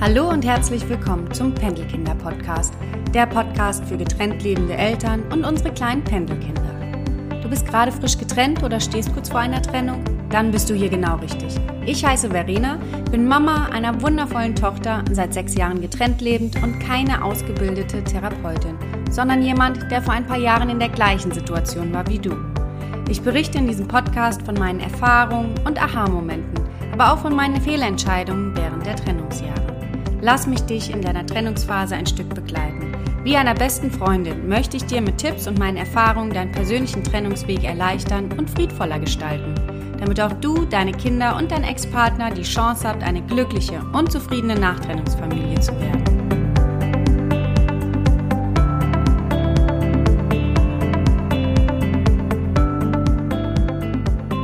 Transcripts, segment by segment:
Hallo und herzlich willkommen zum Pendelkinder Podcast, der Podcast für getrennt lebende Eltern und unsere kleinen Pendelkinder. Du bist gerade frisch getrennt oder stehst kurz vor einer Trennung? Dann bist du hier genau richtig. Ich heiße Verena, bin Mama einer wundervollen Tochter, seit sechs Jahren getrennt lebend und keine ausgebildete Therapeutin, sondern jemand, der vor ein paar Jahren in der gleichen Situation war wie du. Ich berichte in diesem Podcast von meinen Erfahrungen und Aha-Momenten, aber auch von meinen Fehlentscheidungen während der Trennungsjahre. Lass mich dich in deiner Trennungsphase ein Stück begleiten. Wie einer besten Freundin möchte ich dir mit Tipps und meinen Erfahrungen deinen persönlichen Trennungsweg erleichtern und friedvoller gestalten, damit auch du, deine Kinder und dein Ex-Partner die Chance habt, eine glückliche und zufriedene Nachtrennungsfamilie zu werden.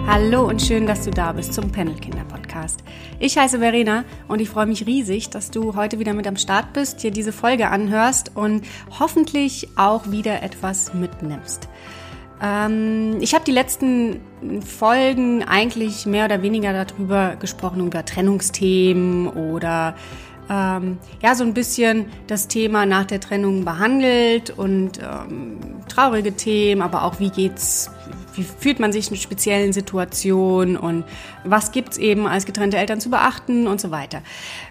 Hallo und schön, dass du da bist zum Pendelkinder Podcast. Ich heiße Verena und ich freue mich riesig, dass du heute wieder mit am Start bist, dir diese Folge anhörst und hoffentlich auch wieder etwas mitnimmst. Ähm, ich habe die letzten Folgen eigentlich mehr oder weniger darüber gesprochen, über Trennungsthemen oder ähm, ja, so ein bisschen das Thema nach der Trennung behandelt und ähm, traurige Themen, aber auch wie geht's, wie fühlt man sich in speziellen Situationen und was gibt's eben als getrennte Eltern zu beachten und so weiter.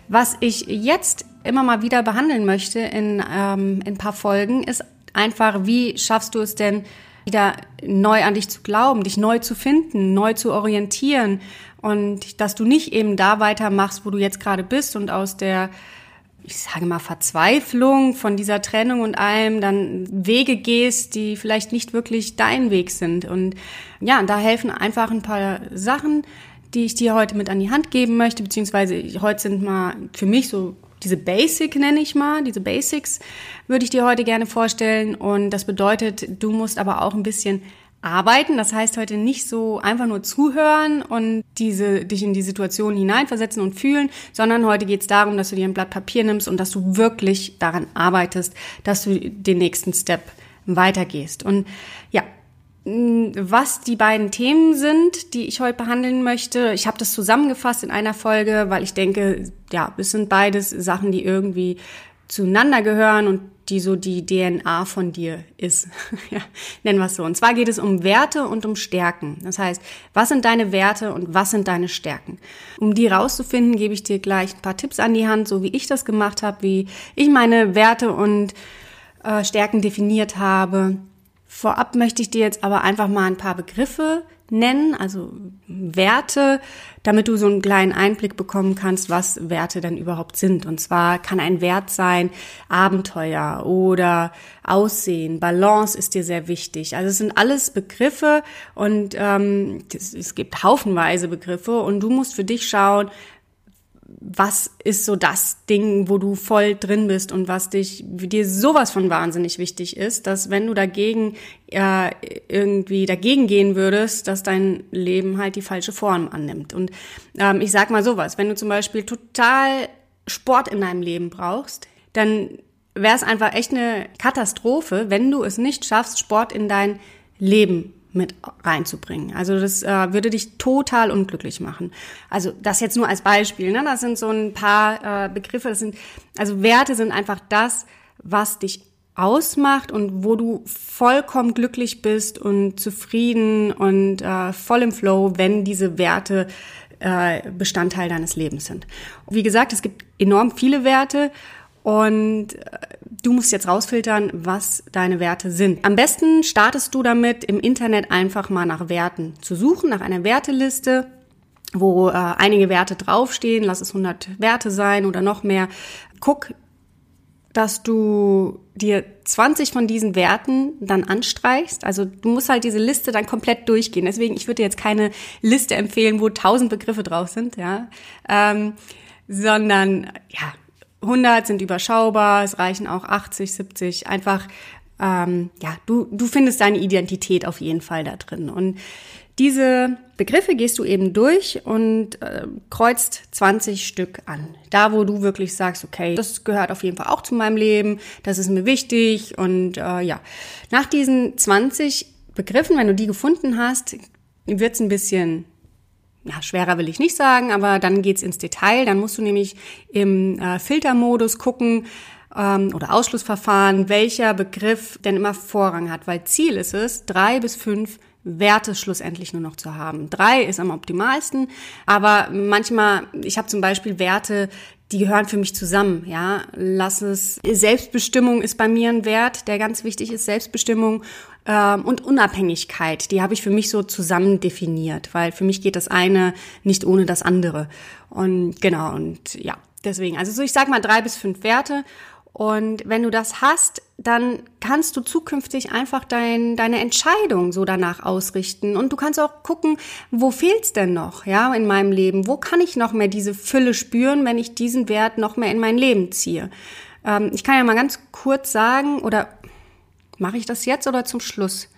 Was ich jetzt immer mal wieder behandeln möchte in, ähm, in ein paar Folgen, ist einfach, wie schaffst du es denn, wieder neu an dich zu glauben, dich neu zu finden, neu zu orientieren und dass du nicht eben da weitermachst, wo du jetzt gerade bist und aus der ich sage mal, Verzweiflung von dieser Trennung und allem dann Wege gehst, die vielleicht nicht wirklich dein Weg sind. Und ja, da helfen einfach ein paar Sachen, die ich dir heute mit an die Hand geben möchte, beziehungsweise heute sind mal für mich so diese Basic nenne ich mal, diese Basics würde ich dir heute gerne vorstellen. Und das bedeutet, du musst aber auch ein bisschen arbeiten. Das heißt heute nicht so einfach nur zuhören und diese, dich in die Situation hineinversetzen und fühlen, sondern heute geht es darum, dass du dir ein Blatt Papier nimmst und dass du wirklich daran arbeitest, dass du den nächsten Step weitergehst. Und ja, was die beiden Themen sind, die ich heute behandeln möchte. Ich habe das zusammengefasst in einer Folge, weil ich denke, ja, es sind beides Sachen, die irgendwie zueinander gehören und die so die DNA von dir ist. ja, nennen wir es so. Und zwar geht es um Werte und um Stärken. Das heißt, was sind deine Werte und was sind deine Stärken? Um die rauszufinden, gebe ich dir gleich ein paar Tipps an die Hand, so wie ich das gemacht habe, wie ich meine Werte und äh, Stärken definiert habe. Vorab möchte ich dir jetzt aber einfach mal ein paar Begriffe nennen, also Werte, damit du so einen kleinen Einblick bekommen kannst, was Werte denn überhaupt sind. Und zwar kann ein Wert sein Abenteuer oder Aussehen, Balance ist dir sehr wichtig. Also es sind alles Begriffe und ähm, es gibt haufenweise Begriffe und du musst für dich schauen, was ist so das Ding, wo du voll drin bist und was dich, dir sowas von wahnsinnig wichtig ist, dass wenn du dagegen äh, irgendwie dagegen gehen würdest, dass dein Leben halt die falsche Form annimmt. Und ähm, ich sag mal sowas, wenn du zum Beispiel total Sport in deinem Leben brauchst, dann wäre es einfach echt eine Katastrophe, wenn du es nicht schaffst, Sport in dein Leben mit reinzubringen. Also das äh, würde dich total unglücklich machen. Also das jetzt nur als Beispiel. Ne? Das sind so ein paar äh, Begriffe. Das sind also Werte sind einfach das, was dich ausmacht und wo du vollkommen glücklich bist und zufrieden und äh, voll im Flow, wenn diese Werte äh, Bestandteil deines Lebens sind. Wie gesagt, es gibt enorm viele Werte und äh, du musst jetzt rausfiltern, was deine Werte sind. Am besten startest du damit, im Internet einfach mal nach Werten zu suchen, nach einer Werteliste wo äh, einige Werte draufstehen, lass es 100 Werte sein oder noch mehr. Guck, dass du dir 20 von diesen Werten dann anstreichst. Also du musst halt diese Liste dann komplett durchgehen. Deswegen, ich würde dir jetzt keine Liste empfehlen, wo 1000 Begriffe drauf sind, ja, ähm, sondern ja, 100 sind überschaubar, es reichen auch 80, 70. Einfach, ähm, ja, du, du findest deine Identität auf jeden Fall da drin. Und diese Begriffe gehst du eben durch und äh, kreuzt 20 Stück an. Da, wo du wirklich sagst, okay, das gehört auf jeden Fall auch zu meinem Leben, das ist mir wichtig. Und äh, ja, nach diesen 20 Begriffen, wenn du die gefunden hast, wird's ein bisschen ja, schwerer will ich nicht sagen, aber dann geht's ins Detail. Dann musst du nämlich im äh, Filtermodus gucken ähm, oder Ausschlussverfahren, welcher Begriff denn immer Vorrang hat. Weil Ziel ist es, drei bis fünf Werte schlussendlich nur noch zu haben. Drei ist am optimalsten, aber manchmal, ich habe zum Beispiel Werte, die gehören für mich zusammen, ja. Lass es, Selbstbestimmung ist bei mir ein Wert, der ganz wichtig ist, Selbstbestimmung und Unabhängigkeit, die habe ich für mich so zusammen definiert, weil für mich geht das eine nicht ohne das andere. Und genau, und ja, deswegen, also so ich sag mal drei bis fünf Werte und wenn du das hast, dann kannst du zukünftig einfach dein, deine Entscheidung so danach ausrichten. Und du kannst auch gucken, wo fehlt's denn noch, ja, in meinem Leben? Wo kann ich noch mehr diese Fülle spüren, wenn ich diesen Wert noch mehr in mein Leben ziehe? Ähm, ich kann ja mal ganz kurz sagen, oder mache ich das jetzt oder zum Schluss?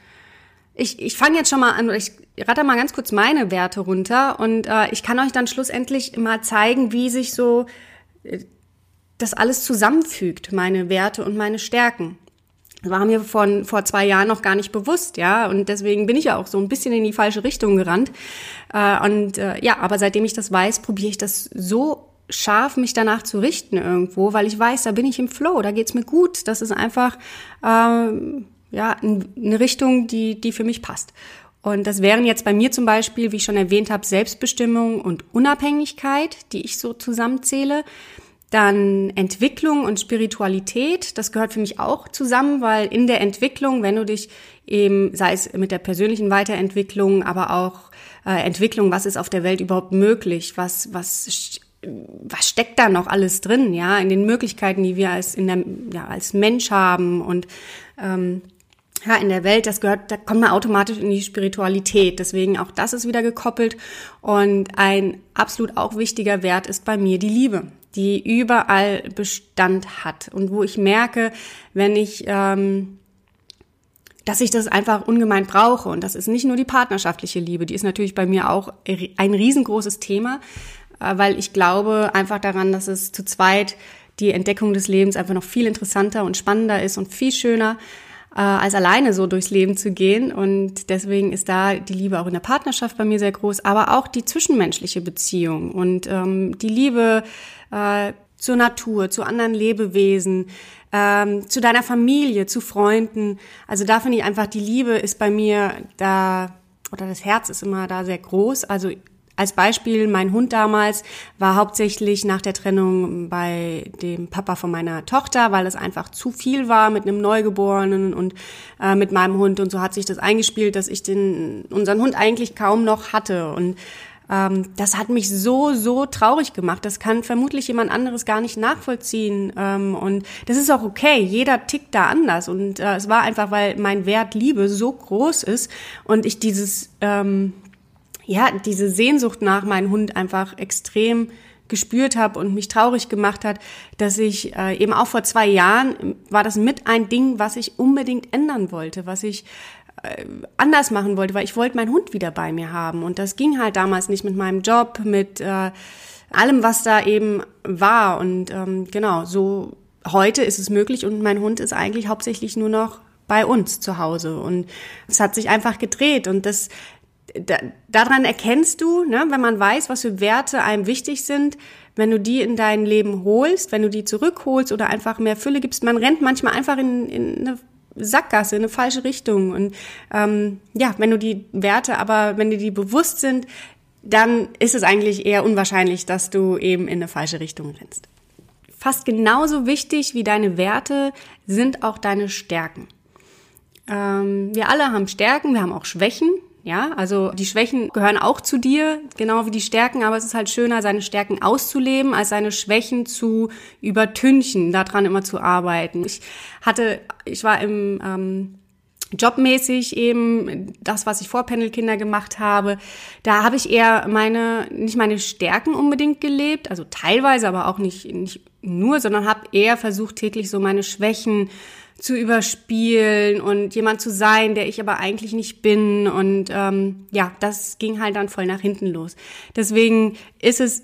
Ich, ich fange jetzt schon mal an, ich ratter mal ganz kurz meine Werte runter und äh, ich kann euch dann schlussendlich mal zeigen, wie sich so äh, das alles zusammenfügt, meine Werte und meine Stärken. Das war mir von, vor zwei Jahren noch gar nicht bewusst, ja, und deswegen bin ich ja auch so ein bisschen in die falsche Richtung gerannt. Äh, und äh, ja, aber seitdem ich das weiß, probiere ich das so scharf, mich danach zu richten irgendwo, weil ich weiß, da bin ich im Flow, da geht's mir gut. Das ist einfach ähm, ja eine Richtung, die die für mich passt. Und das wären jetzt bei mir zum Beispiel, wie ich schon erwähnt habe, Selbstbestimmung und Unabhängigkeit, die ich so zusammenzähle. Dann Entwicklung und Spiritualität, das gehört für mich auch zusammen, weil in der Entwicklung, wenn du dich eben, sei es mit der persönlichen Weiterentwicklung, aber auch äh, Entwicklung, was ist auf der Welt überhaupt möglich, was, was, was steckt da noch alles drin, ja, in den Möglichkeiten, die wir als, in der, ja, als Mensch haben und ähm, ja, in der Welt, das gehört, da kommt man automatisch in die Spiritualität. Deswegen auch das ist wieder gekoppelt. Und ein absolut auch wichtiger Wert ist bei mir die Liebe die überall Bestand hat und wo ich merke, wenn ich, ähm, dass ich das einfach ungemein brauche. Und das ist nicht nur die partnerschaftliche Liebe, die ist natürlich bei mir auch ein riesengroßes Thema, weil ich glaube einfach daran, dass es zu zweit die Entdeckung des Lebens einfach noch viel interessanter und spannender ist und viel schöner äh, als alleine so durchs Leben zu gehen. Und deswegen ist da die Liebe auch in der Partnerschaft bei mir sehr groß, aber auch die zwischenmenschliche Beziehung und ähm, die Liebe äh, zur Natur, zu anderen Lebewesen, ähm, zu deiner Familie, zu Freunden. Also da finde ich einfach, die Liebe ist bei mir da, oder das Herz ist immer da sehr groß. Also als Beispiel, mein Hund damals war hauptsächlich nach der Trennung bei dem Papa von meiner Tochter, weil es einfach zu viel war mit einem Neugeborenen und äh, mit meinem Hund. Und so hat sich das eingespielt, dass ich den, unseren Hund eigentlich kaum noch hatte. Und ähm, das hat mich so, so traurig gemacht. Das kann vermutlich jemand anderes gar nicht nachvollziehen. Ähm, und das ist auch okay. Jeder tickt da anders. Und äh, es war einfach, weil mein Wert Liebe so groß ist und ich dieses, ähm, ja, diese Sehnsucht nach meinem Hund einfach extrem gespürt habe und mich traurig gemacht hat, dass ich äh, eben auch vor zwei Jahren war das mit ein Ding, was ich unbedingt ändern wollte, was ich äh, anders machen wollte, weil ich wollte meinen Hund wieder bei mir haben. Und das ging halt damals nicht mit meinem Job, mit äh, allem, was da eben war. Und ähm, genau so heute ist es möglich und mein Hund ist eigentlich hauptsächlich nur noch bei uns zu Hause. Und es hat sich einfach gedreht und das da, daran erkennst du, ne, wenn man weiß, was für Werte einem wichtig sind, wenn du die in dein Leben holst, wenn du die zurückholst oder einfach mehr Fülle gibst. Man rennt manchmal einfach in, in eine Sackgasse, in eine falsche Richtung. Und ähm, ja, wenn du die Werte, aber wenn dir die bewusst sind, dann ist es eigentlich eher unwahrscheinlich, dass du eben in eine falsche Richtung rennst. Fast genauso wichtig wie deine Werte sind auch deine Stärken. Ähm, wir alle haben Stärken, wir haben auch Schwächen. Ja, also die Schwächen gehören auch zu dir, genau wie die Stärken, aber es ist halt schöner, seine Stärken auszuleben, als seine Schwächen zu übertünchen, daran immer zu arbeiten. Ich hatte, ich war im ähm, jobmäßig eben das, was ich vor Pendelkinder gemacht habe, da habe ich eher meine, nicht meine Stärken unbedingt gelebt, also teilweise, aber auch nicht, nicht nur, sondern habe eher versucht, täglich so meine Schwächen zu überspielen und jemand zu sein, der ich aber eigentlich nicht bin. Und ähm, ja, das ging halt dann voll nach hinten los. Deswegen ist es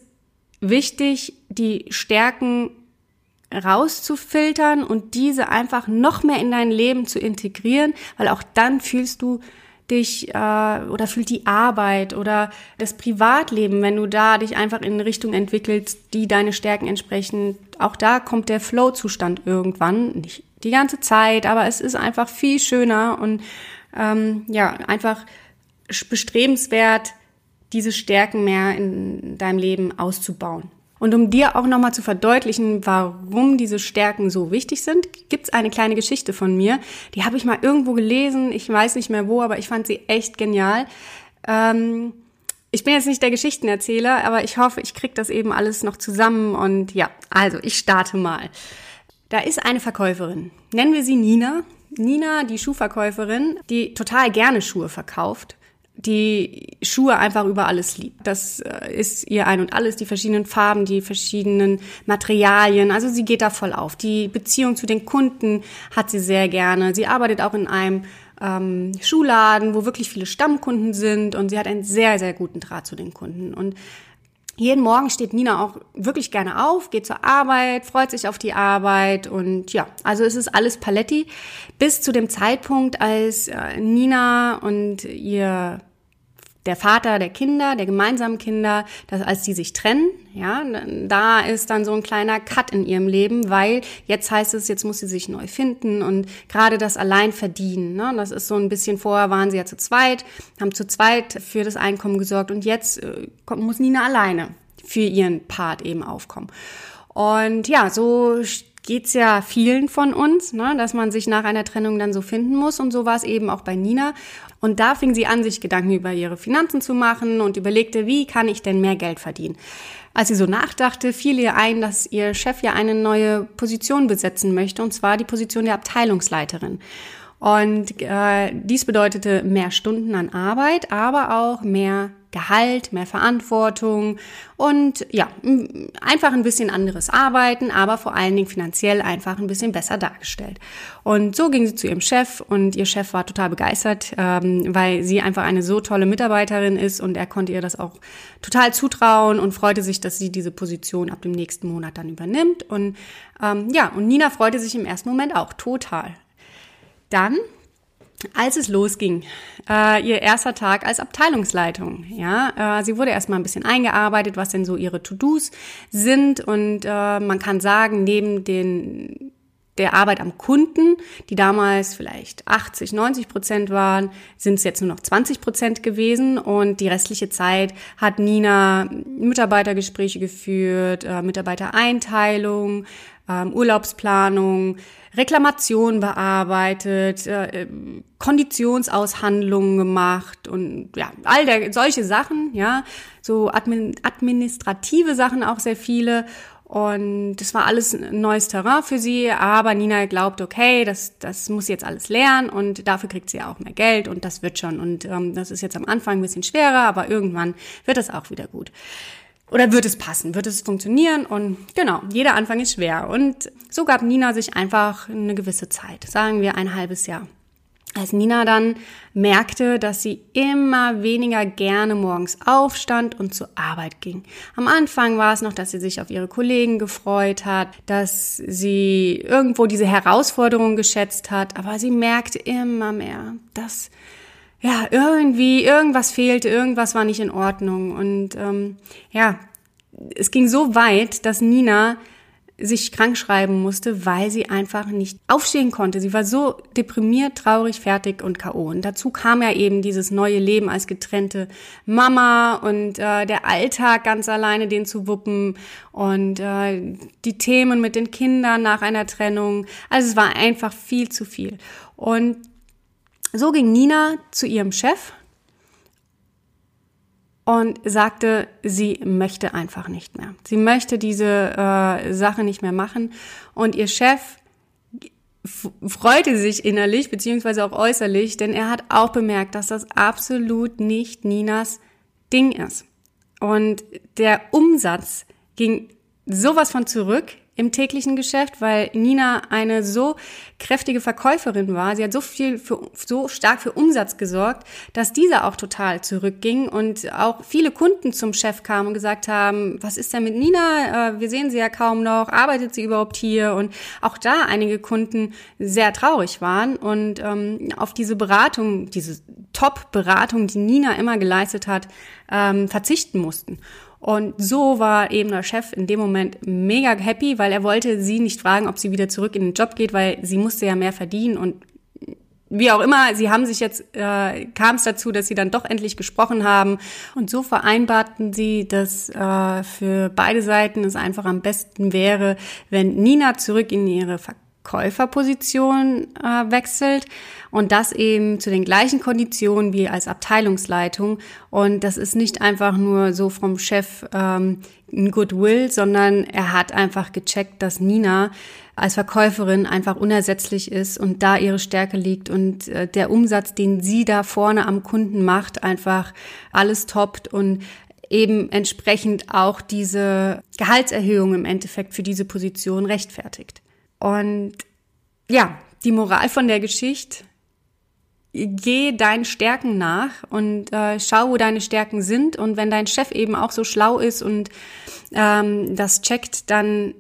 wichtig, die Stärken rauszufiltern und diese einfach noch mehr in dein Leben zu integrieren, weil auch dann fühlst du dich äh, oder fühlt die Arbeit oder das Privatleben, wenn du da dich einfach in eine Richtung entwickelst, die deine Stärken entsprechen, auch da kommt der Flow-Zustand irgendwann, nicht die ganze Zeit, aber es ist einfach viel schöner und ähm, ja, einfach bestrebenswert, diese Stärken mehr in deinem Leben auszubauen. Und um dir auch nochmal zu verdeutlichen, warum diese Stärken so wichtig sind, gibt's eine kleine Geschichte von mir. Die habe ich mal irgendwo gelesen, ich weiß nicht mehr wo, aber ich fand sie echt genial. Ähm, ich bin jetzt nicht der Geschichtenerzähler, aber ich hoffe, ich krieg das eben alles noch zusammen. Und ja, also ich starte mal. Da ist eine Verkäuferin, nennen wir sie Nina. Nina, die Schuhverkäuferin, die total gerne Schuhe verkauft die Schuhe einfach über alles liebt. Das äh, ist ihr ein und alles, die verschiedenen Farben, die verschiedenen Materialien. Also sie geht da voll auf. Die Beziehung zu den Kunden hat sie sehr gerne. Sie arbeitet auch in einem ähm, Schuhladen, wo wirklich viele Stammkunden sind und sie hat einen sehr, sehr guten Draht zu den Kunden. Und jeden Morgen steht Nina auch wirklich gerne auf, geht zur Arbeit, freut sich auf die Arbeit und ja, also es ist alles Paletti. Bis zu dem Zeitpunkt, als äh, Nina und ihr der Vater der Kinder, der gemeinsamen Kinder, dass als die sich trennen, ja, da ist dann so ein kleiner Cut in ihrem Leben, weil jetzt heißt es, jetzt muss sie sich neu finden und gerade das allein verdienen, ne, das ist so ein bisschen vorher waren sie ja zu zweit, haben zu zweit für das Einkommen gesorgt und jetzt äh, muss Nina alleine für ihren Part eben aufkommen. Und ja, so geht's ja vielen von uns, ne, dass man sich nach einer Trennung dann so finden muss. Und so war es eben auch bei Nina. Und da fing sie an, sich Gedanken über ihre Finanzen zu machen und überlegte, wie kann ich denn mehr Geld verdienen. Als sie so nachdachte, fiel ihr ein, dass ihr Chef ja eine neue Position besetzen möchte, und zwar die Position der Abteilungsleiterin. Und äh, dies bedeutete mehr Stunden an Arbeit, aber auch mehr Gehalt, mehr Verantwortung und ja, einfach ein bisschen anderes Arbeiten, aber vor allen Dingen finanziell einfach ein bisschen besser dargestellt. Und so ging sie zu ihrem Chef und ihr Chef war total begeistert, ähm, weil sie einfach eine so tolle Mitarbeiterin ist und er konnte ihr das auch total zutrauen und freute sich, dass sie diese Position ab dem nächsten Monat dann übernimmt. Und ähm, ja, und Nina freute sich im ersten Moment auch total. Dann als es losging, äh, ihr erster Tag als Abteilungsleitung, ja, äh, sie wurde erstmal ein bisschen eingearbeitet, was denn so ihre To-Dos sind. Und äh, man kann sagen, neben den der Arbeit am Kunden, die damals vielleicht 80, 90 Prozent waren, sind es jetzt nur noch 20 Prozent gewesen. Und die restliche Zeit hat Nina Mitarbeitergespräche geführt, äh, Mitarbeitereinteilung, äh, Urlaubsplanung, Reklamation bearbeitet, äh, Konditionsaushandlungen gemacht und ja, all der, solche Sachen, ja, so admin, administrative Sachen auch sehr viele. Und das war alles ein neues Terrain für sie, aber Nina glaubt, okay, das, das muss jetzt alles lernen und dafür kriegt sie auch mehr Geld und das wird schon. Und ähm, das ist jetzt am Anfang ein bisschen schwerer, aber irgendwann wird das auch wieder gut. Oder wird es passen? Wird es funktionieren? Und genau, jeder Anfang ist schwer. Und so gab Nina sich einfach eine gewisse Zeit, sagen wir ein halbes Jahr. Als Nina dann merkte, dass sie immer weniger gerne morgens aufstand und zur Arbeit ging. Am Anfang war es noch, dass sie sich auf ihre Kollegen gefreut hat, dass sie irgendwo diese Herausforderung geschätzt hat, aber sie merkte immer mehr, dass ja, irgendwie, irgendwas fehlte, irgendwas war nicht in Ordnung. Und ähm, ja, es ging so weit, dass Nina sich krank schreiben musste, weil sie einfach nicht aufstehen konnte. Sie war so deprimiert, traurig, fertig und K.O. Und dazu kam ja eben dieses neue Leben als getrennte Mama und äh, der Alltag ganz alleine, den zu wuppen und äh, die Themen mit den Kindern nach einer Trennung. Also es war einfach viel zu viel. Und so ging Nina zu ihrem Chef und sagte, sie möchte einfach nicht mehr. Sie möchte diese äh, Sache nicht mehr machen. Und ihr Chef freute sich innerlich beziehungsweise auch äußerlich, denn er hat auch bemerkt, dass das absolut nicht Ninas Ding ist. Und der Umsatz ging sowas von zurück im täglichen Geschäft, weil Nina eine so kräftige Verkäuferin war. Sie hat so viel für, so stark für Umsatz gesorgt, dass dieser auch total zurückging und auch viele Kunden zum Chef kamen und gesagt haben, was ist denn mit Nina? Äh, wir sehen sie ja kaum noch. Arbeitet sie überhaupt hier? Und auch da einige Kunden sehr traurig waren und ähm, auf diese Beratung, diese Top-Beratung, die Nina immer geleistet hat, ähm, verzichten mussten. Und so war eben der Chef in dem Moment mega happy, weil er wollte sie nicht fragen, ob sie wieder zurück in den Job geht, weil sie musste ja mehr verdienen und wie auch immer, sie haben sich jetzt, äh, kam es dazu, dass sie dann doch endlich gesprochen haben. Und so vereinbarten sie, dass äh, für beide Seiten es einfach am besten wäre, wenn Nina zurück in ihre Käuferposition äh, wechselt und das eben zu den gleichen Konditionen wie als Abteilungsleitung. Und das ist nicht einfach nur so vom Chef ähm, ein Goodwill, sondern er hat einfach gecheckt, dass Nina als Verkäuferin einfach unersetzlich ist und da ihre Stärke liegt und äh, der Umsatz, den sie da vorne am Kunden macht, einfach alles toppt und eben entsprechend auch diese Gehaltserhöhung im Endeffekt für diese Position rechtfertigt. Und ja, die Moral von der Geschichte, geh deinen Stärken nach und äh, schau, wo deine Stärken sind. Und wenn dein Chef eben auch so schlau ist und ähm, das checkt, dann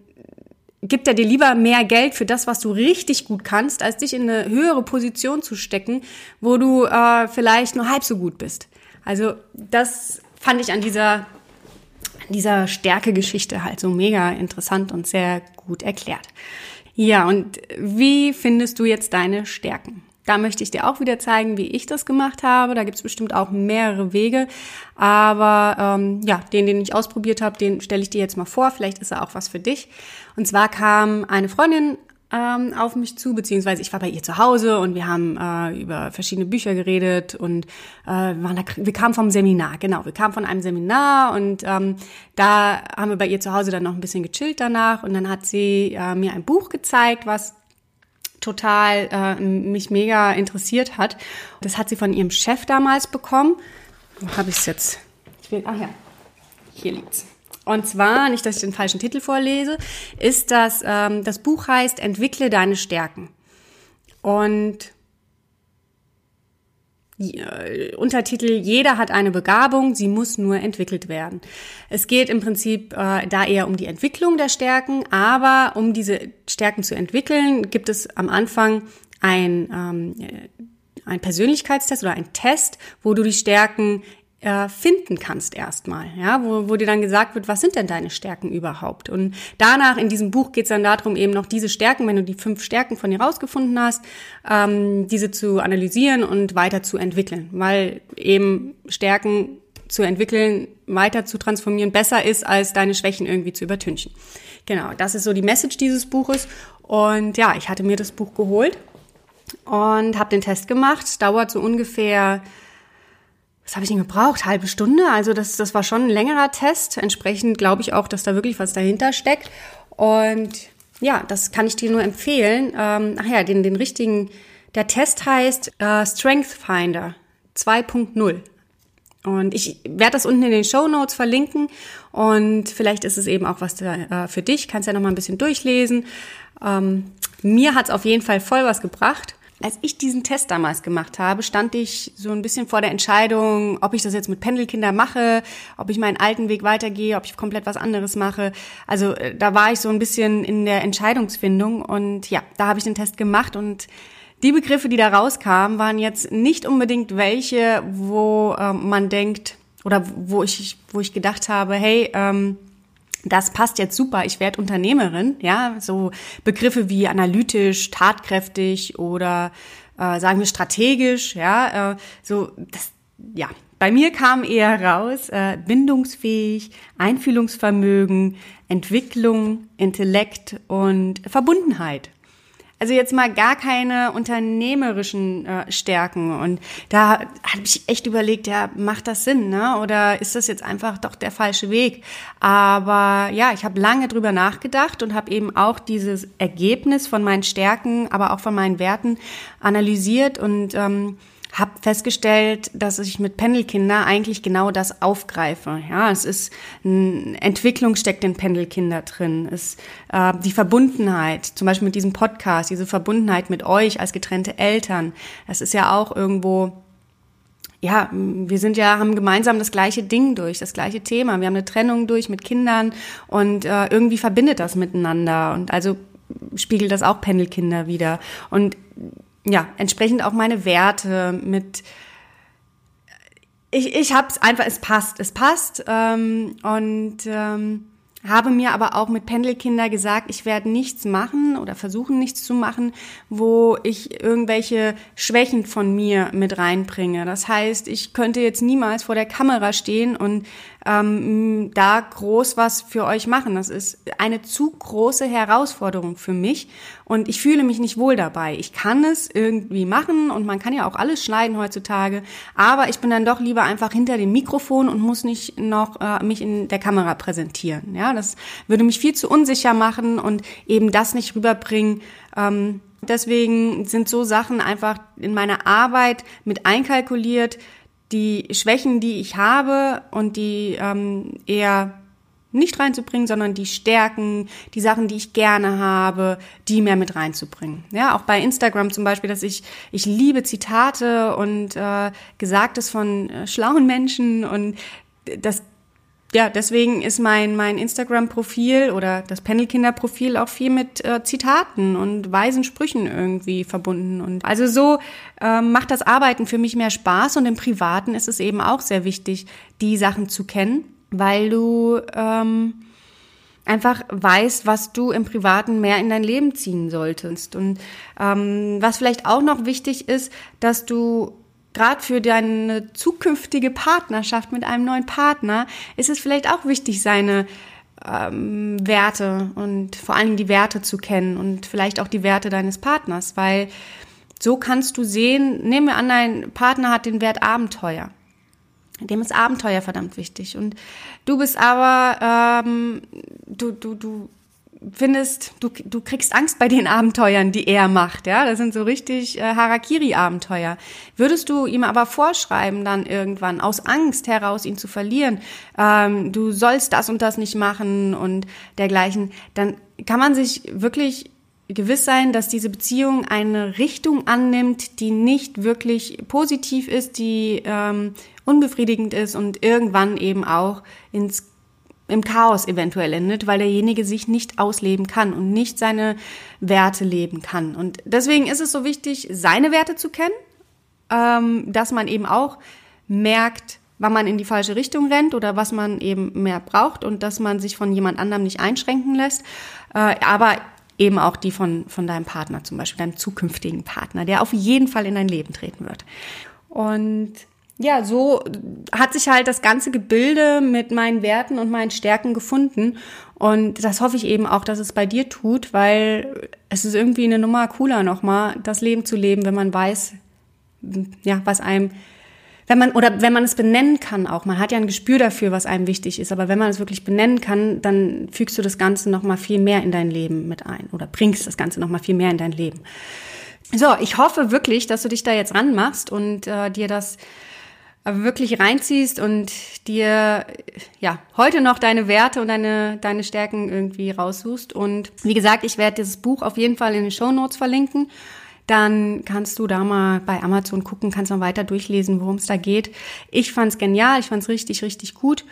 gibt er dir lieber mehr Geld für das, was du richtig gut kannst, als dich in eine höhere Position zu stecken, wo du äh, vielleicht nur halb so gut bist. Also das fand ich an dieser, an dieser Stärke-Geschichte halt so mega interessant und sehr gut erklärt. Ja, und wie findest du jetzt deine Stärken? Da möchte ich dir auch wieder zeigen, wie ich das gemacht habe. Da gibt es bestimmt auch mehrere Wege. Aber ähm, ja, den, den ich ausprobiert habe, den stelle ich dir jetzt mal vor. Vielleicht ist er auch was für dich. Und zwar kam eine Freundin ähm, auf mich zu, beziehungsweise ich war bei ihr zu Hause und wir haben äh, über verschiedene Bücher geredet und äh, waren da, wir kamen vom Seminar, genau, wir kamen von einem Seminar und ähm, da haben wir bei ihr zu Hause dann noch ein bisschen gechillt danach und dann hat sie äh, mir ein Buch gezeigt, was total äh, mich mega interessiert hat. Das hat sie von ihrem Chef damals bekommen. Wo habe ich es jetzt? Ich will, ach ja, hier liegt's. Und zwar, nicht, dass ich den falschen Titel vorlese, ist das, ähm, das Buch heißt Entwickle deine Stärken. Und äh, Untertitel Jeder hat eine Begabung, sie muss nur entwickelt werden. Es geht im Prinzip äh, da eher um die Entwicklung der Stärken, aber um diese Stärken zu entwickeln, gibt es am Anfang ein, ähm, äh, ein Persönlichkeitstest oder ein Test, wo du die Stärken äh, finden kannst erstmal, ja, wo, wo dir dann gesagt wird, was sind denn deine Stärken überhaupt? Und danach in diesem Buch geht es dann darum, eben noch diese Stärken, wenn du die fünf Stärken von dir rausgefunden hast, ähm, diese zu analysieren und weiter zu entwickeln, weil eben Stärken zu entwickeln, weiter zu transformieren besser ist, als deine Schwächen irgendwie zu übertünchen. Genau, das ist so die Message dieses Buches. Und ja, ich hatte mir das Buch geholt und habe den Test gemacht. Dauert so ungefähr was habe ich denn gebraucht? Halbe Stunde? Also das, das war schon ein längerer Test. Entsprechend glaube ich auch, dass da wirklich was dahinter steckt. Und ja, das kann ich dir nur empfehlen. Ähm, ach ja, den, den richtigen, der Test heißt äh, Strength Finder 2.0. Und ich werde das unten in den Show Notes verlinken und vielleicht ist es eben auch was da, äh, für dich. Kannst ja noch mal ein bisschen durchlesen. Ähm, mir hat es auf jeden Fall voll was gebracht als ich diesen Test damals gemacht habe, stand ich so ein bisschen vor der Entscheidung, ob ich das jetzt mit Pendelkinder mache, ob ich meinen alten Weg weitergehe, ob ich komplett was anderes mache. Also äh, da war ich so ein bisschen in der Entscheidungsfindung und ja, da habe ich den Test gemacht und die Begriffe, die da rauskamen, waren jetzt nicht unbedingt welche, wo ähm, man denkt oder wo ich wo ich gedacht habe, hey, ähm, das passt jetzt super, ich werde Unternehmerin, ja, so Begriffe wie analytisch, tatkräftig oder äh, sagen wir strategisch, ja, äh, so das, ja, bei mir kam eher raus äh, bindungsfähig, Einfühlungsvermögen, Entwicklung, Intellekt und Verbundenheit. Also jetzt mal gar keine unternehmerischen äh, Stärken. Und da habe ich echt überlegt, ja, macht das Sinn, ne? Oder ist das jetzt einfach doch der falsche Weg? Aber ja, ich habe lange drüber nachgedacht und habe eben auch dieses Ergebnis von meinen Stärken, aber auch von meinen Werten analysiert und ähm, habe festgestellt, dass ich mit Pendelkinder eigentlich genau das aufgreife. Ja, es ist eine Entwicklung steckt in Pendelkinder drin. Es äh, die Verbundenheit, zum Beispiel mit diesem Podcast, diese Verbundenheit mit euch als getrennte Eltern. Es ist ja auch irgendwo ja, wir sind ja, haben gemeinsam das gleiche Ding durch, das gleiche Thema. Wir haben eine Trennung durch mit Kindern und äh, irgendwie verbindet das miteinander. Und also spiegelt das auch Pendelkinder wieder. Und ja, entsprechend auch meine Werte mit ich, ich hab's einfach, es passt, es passt. Ähm, und ähm, habe mir aber auch mit Pendelkinder gesagt, ich werde nichts machen oder versuchen nichts zu machen, wo ich irgendwelche Schwächen von mir mit reinbringe. Das heißt, ich könnte jetzt niemals vor der Kamera stehen und ähm, da groß was für euch machen. Das ist eine zu große Herausforderung für mich und ich fühle mich nicht wohl dabei. Ich kann es irgendwie machen und man kann ja auch alles schneiden heutzutage, aber ich bin dann doch lieber einfach hinter dem Mikrofon und muss nicht noch äh, mich in der Kamera präsentieren. Ja, das würde mich viel zu unsicher machen und eben das nicht rüberbringen. Ähm, deswegen sind so Sachen einfach in meiner Arbeit mit einkalkuliert, die Schwächen, die ich habe und die ähm, eher nicht reinzubringen, sondern die Stärken, die Sachen, die ich gerne habe, die mehr mit reinzubringen. Ja, auch bei Instagram zum Beispiel, dass ich ich liebe Zitate und äh, Gesagtes von äh, schlauen Menschen und das ja, deswegen ist mein, mein Instagram-Profil oder das Pendelkinder-Profil auch viel mit äh, Zitaten und weisen Sprüchen irgendwie verbunden. Und also so ähm, macht das Arbeiten für mich mehr Spaß und im Privaten ist es eben auch sehr wichtig, die Sachen zu kennen, weil du ähm, einfach weißt, was du im Privaten mehr in dein Leben ziehen solltest. Und ähm, was vielleicht auch noch wichtig ist, dass du gerade für deine zukünftige Partnerschaft mit einem neuen Partner ist es vielleicht auch wichtig, seine ähm, Werte und vor Dingen die Werte zu kennen und vielleicht auch die Werte deines Partners, weil so kannst du sehen, nehmen wir an, dein Partner hat den Wert Abenteuer. Dem ist Abenteuer verdammt wichtig. Und du bist aber, ähm, du, du, du findest, du, du kriegst Angst bei den Abenteuern, die er macht, ja, das sind so richtig äh, Harakiri-Abenteuer. Würdest du ihm aber vorschreiben, dann irgendwann aus Angst heraus ihn zu verlieren, ähm, du sollst das und das nicht machen und dergleichen, dann kann man sich wirklich gewiss sein, dass diese Beziehung eine Richtung annimmt, die nicht wirklich positiv ist, die ähm, unbefriedigend ist und irgendwann eben auch ins im Chaos eventuell endet, weil derjenige sich nicht ausleben kann und nicht seine Werte leben kann. Und deswegen ist es so wichtig, seine Werte zu kennen, ähm, dass man eben auch merkt, wann man in die falsche Richtung rennt oder was man eben mehr braucht und dass man sich von jemand anderem nicht einschränken lässt, äh, aber eben auch die von, von deinem Partner zum Beispiel, deinem zukünftigen Partner, der auf jeden Fall in dein Leben treten wird. Und ja, so hat sich halt das ganze Gebilde mit meinen Werten und meinen Stärken gefunden. Und das hoffe ich eben auch, dass es bei dir tut, weil es ist irgendwie eine Nummer cooler nochmal, das Leben zu leben, wenn man weiß, ja, was einem, wenn man, oder wenn man es benennen kann auch. Man hat ja ein Gespür dafür, was einem wichtig ist. Aber wenn man es wirklich benennen kann, dann fügst du das Ganze nochmal viel mehr in dein Leben mit ein oder bringst das Ganze nochmal viel mehr in dein Leben. So, ich hoffe wirklich, dass du dich da jetzt ranmachst und äh, dir das wirklich reinziehst und dir ja heute noch deine Werte und deine deine Stärken irgendwie raussuchst und wie gesagt, ich werde dieses Buch auf jeden Fall in den Show Notes verlinken. Dann kannst du da mal bei Amazon gucken, kannst mal weiter durchlesen, worum es da geht. Ich fand's genial, ich fand's richtig richtig gut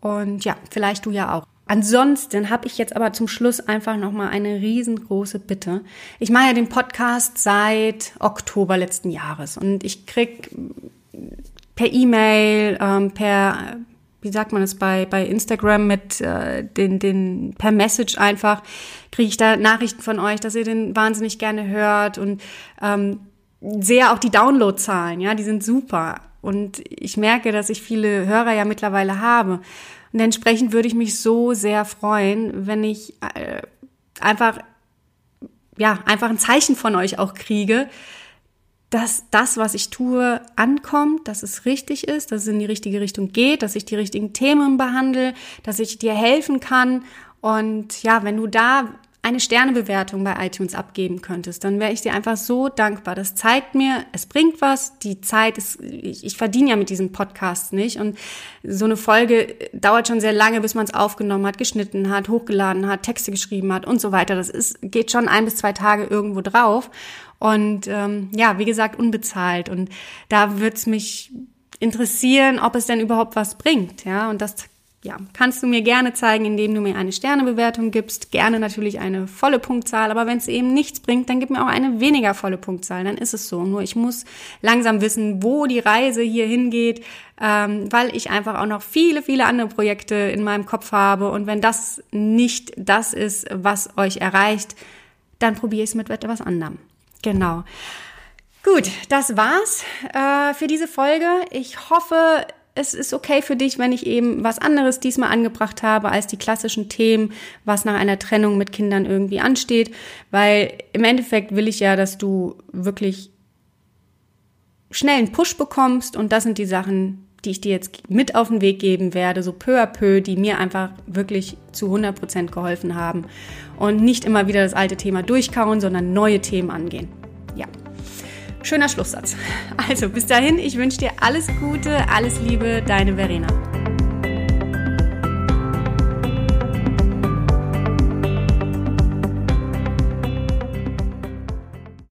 und ja, vielleicht du ja auch. Ansonsten habe ich jetzt aber zum Schluss einfach noch mal eine riesengroße Bitte. Ich mache ja den Podcast seit Oktober letzten Jahres und ich krieg per E-Mail, ähm, per, wie sagt man es bei, bei Instagram mit äh, den, den, per Message einfach, kriege ich da Nachrichten von euch, dass ihr den wahnsinnig gerne hört und ähm, sehe auch die Downloadzahlen, ja, die sind super. Und ich merke, dass ich viele Hörer ja mittlerweile habe. Und entsprechend würde ich mich so sehr freuen, wenn ich äh, einfach, ja, einfach ein Zeichen von euch auch kriege, dass das, was ich tue, ankommt, dass es richtig ist, dass es in die richtige Richtung geht, dass ich die richtigen Themen behandle, dass ich dir helfen kann. Und ja, wenn du da eine Sternebewertung bei iTunes abgeben könntest, dann wäre ich dir einfach so dankbar. Das zeigt mir, es bringt was. Die Zeit ist, ich, ich verdiene ja mit diesem Podcast nicht. Und so eine Folge dauert schon sehr lange, bis man es aufgenommen hat, geschnitten hat, hochgeladen hat, Texte geschrieben hat und so weiter. Das ist, geht schon ein bis zwei Tage irgendwo drauf. Und ähm, ja, wie gesagt, unbezahlt. Und da würde es mich interessieren, ob es denn überhaupt was bringt. Ja, und das ja, kannst du mir gerne zeigen, indem du mir eine Sternebewertung gibst. Gerne natürlich eine volle Punktzahl, aber wenn es eben nichts bringt, dann gib mir auch eine weniger volle Punktzahl. Dann ist es so. Nur ich muss langsam wissen, wo die Reise hier hingeht, ähm, weil ich einfach auch noch viele, viele andere Projekte in meinem Kopf habe. Und wenn das nicht das ist, was euch erreicht, dann probiere ich es mit etwas anderem. Genau. Gut, das war's äh, für diese Folge. Ich hoffe, es ist okay für dich, wenn ich eben was anderes diesmal angebracht habe als die klassischen Themen, was nach einer Trennung mit Kindern irgendwie ansteht, weil im Endeffekt will ich ja, dass du wirklich schnell einen Push bekommst und das sind die Sachen, die ich dir jetzt mit auf den Weg geben werde, so peu à peu, die mir einfach wirklich zu 100 Prozent geholfen haben und nicht immer wieder das alte Thema durchkauen, sondern neue Themen angehen. Ja. Schöner Schlusssatz. Also bis dahin, ich wünsche dir alles Gute, alles Liebe, deine Verena.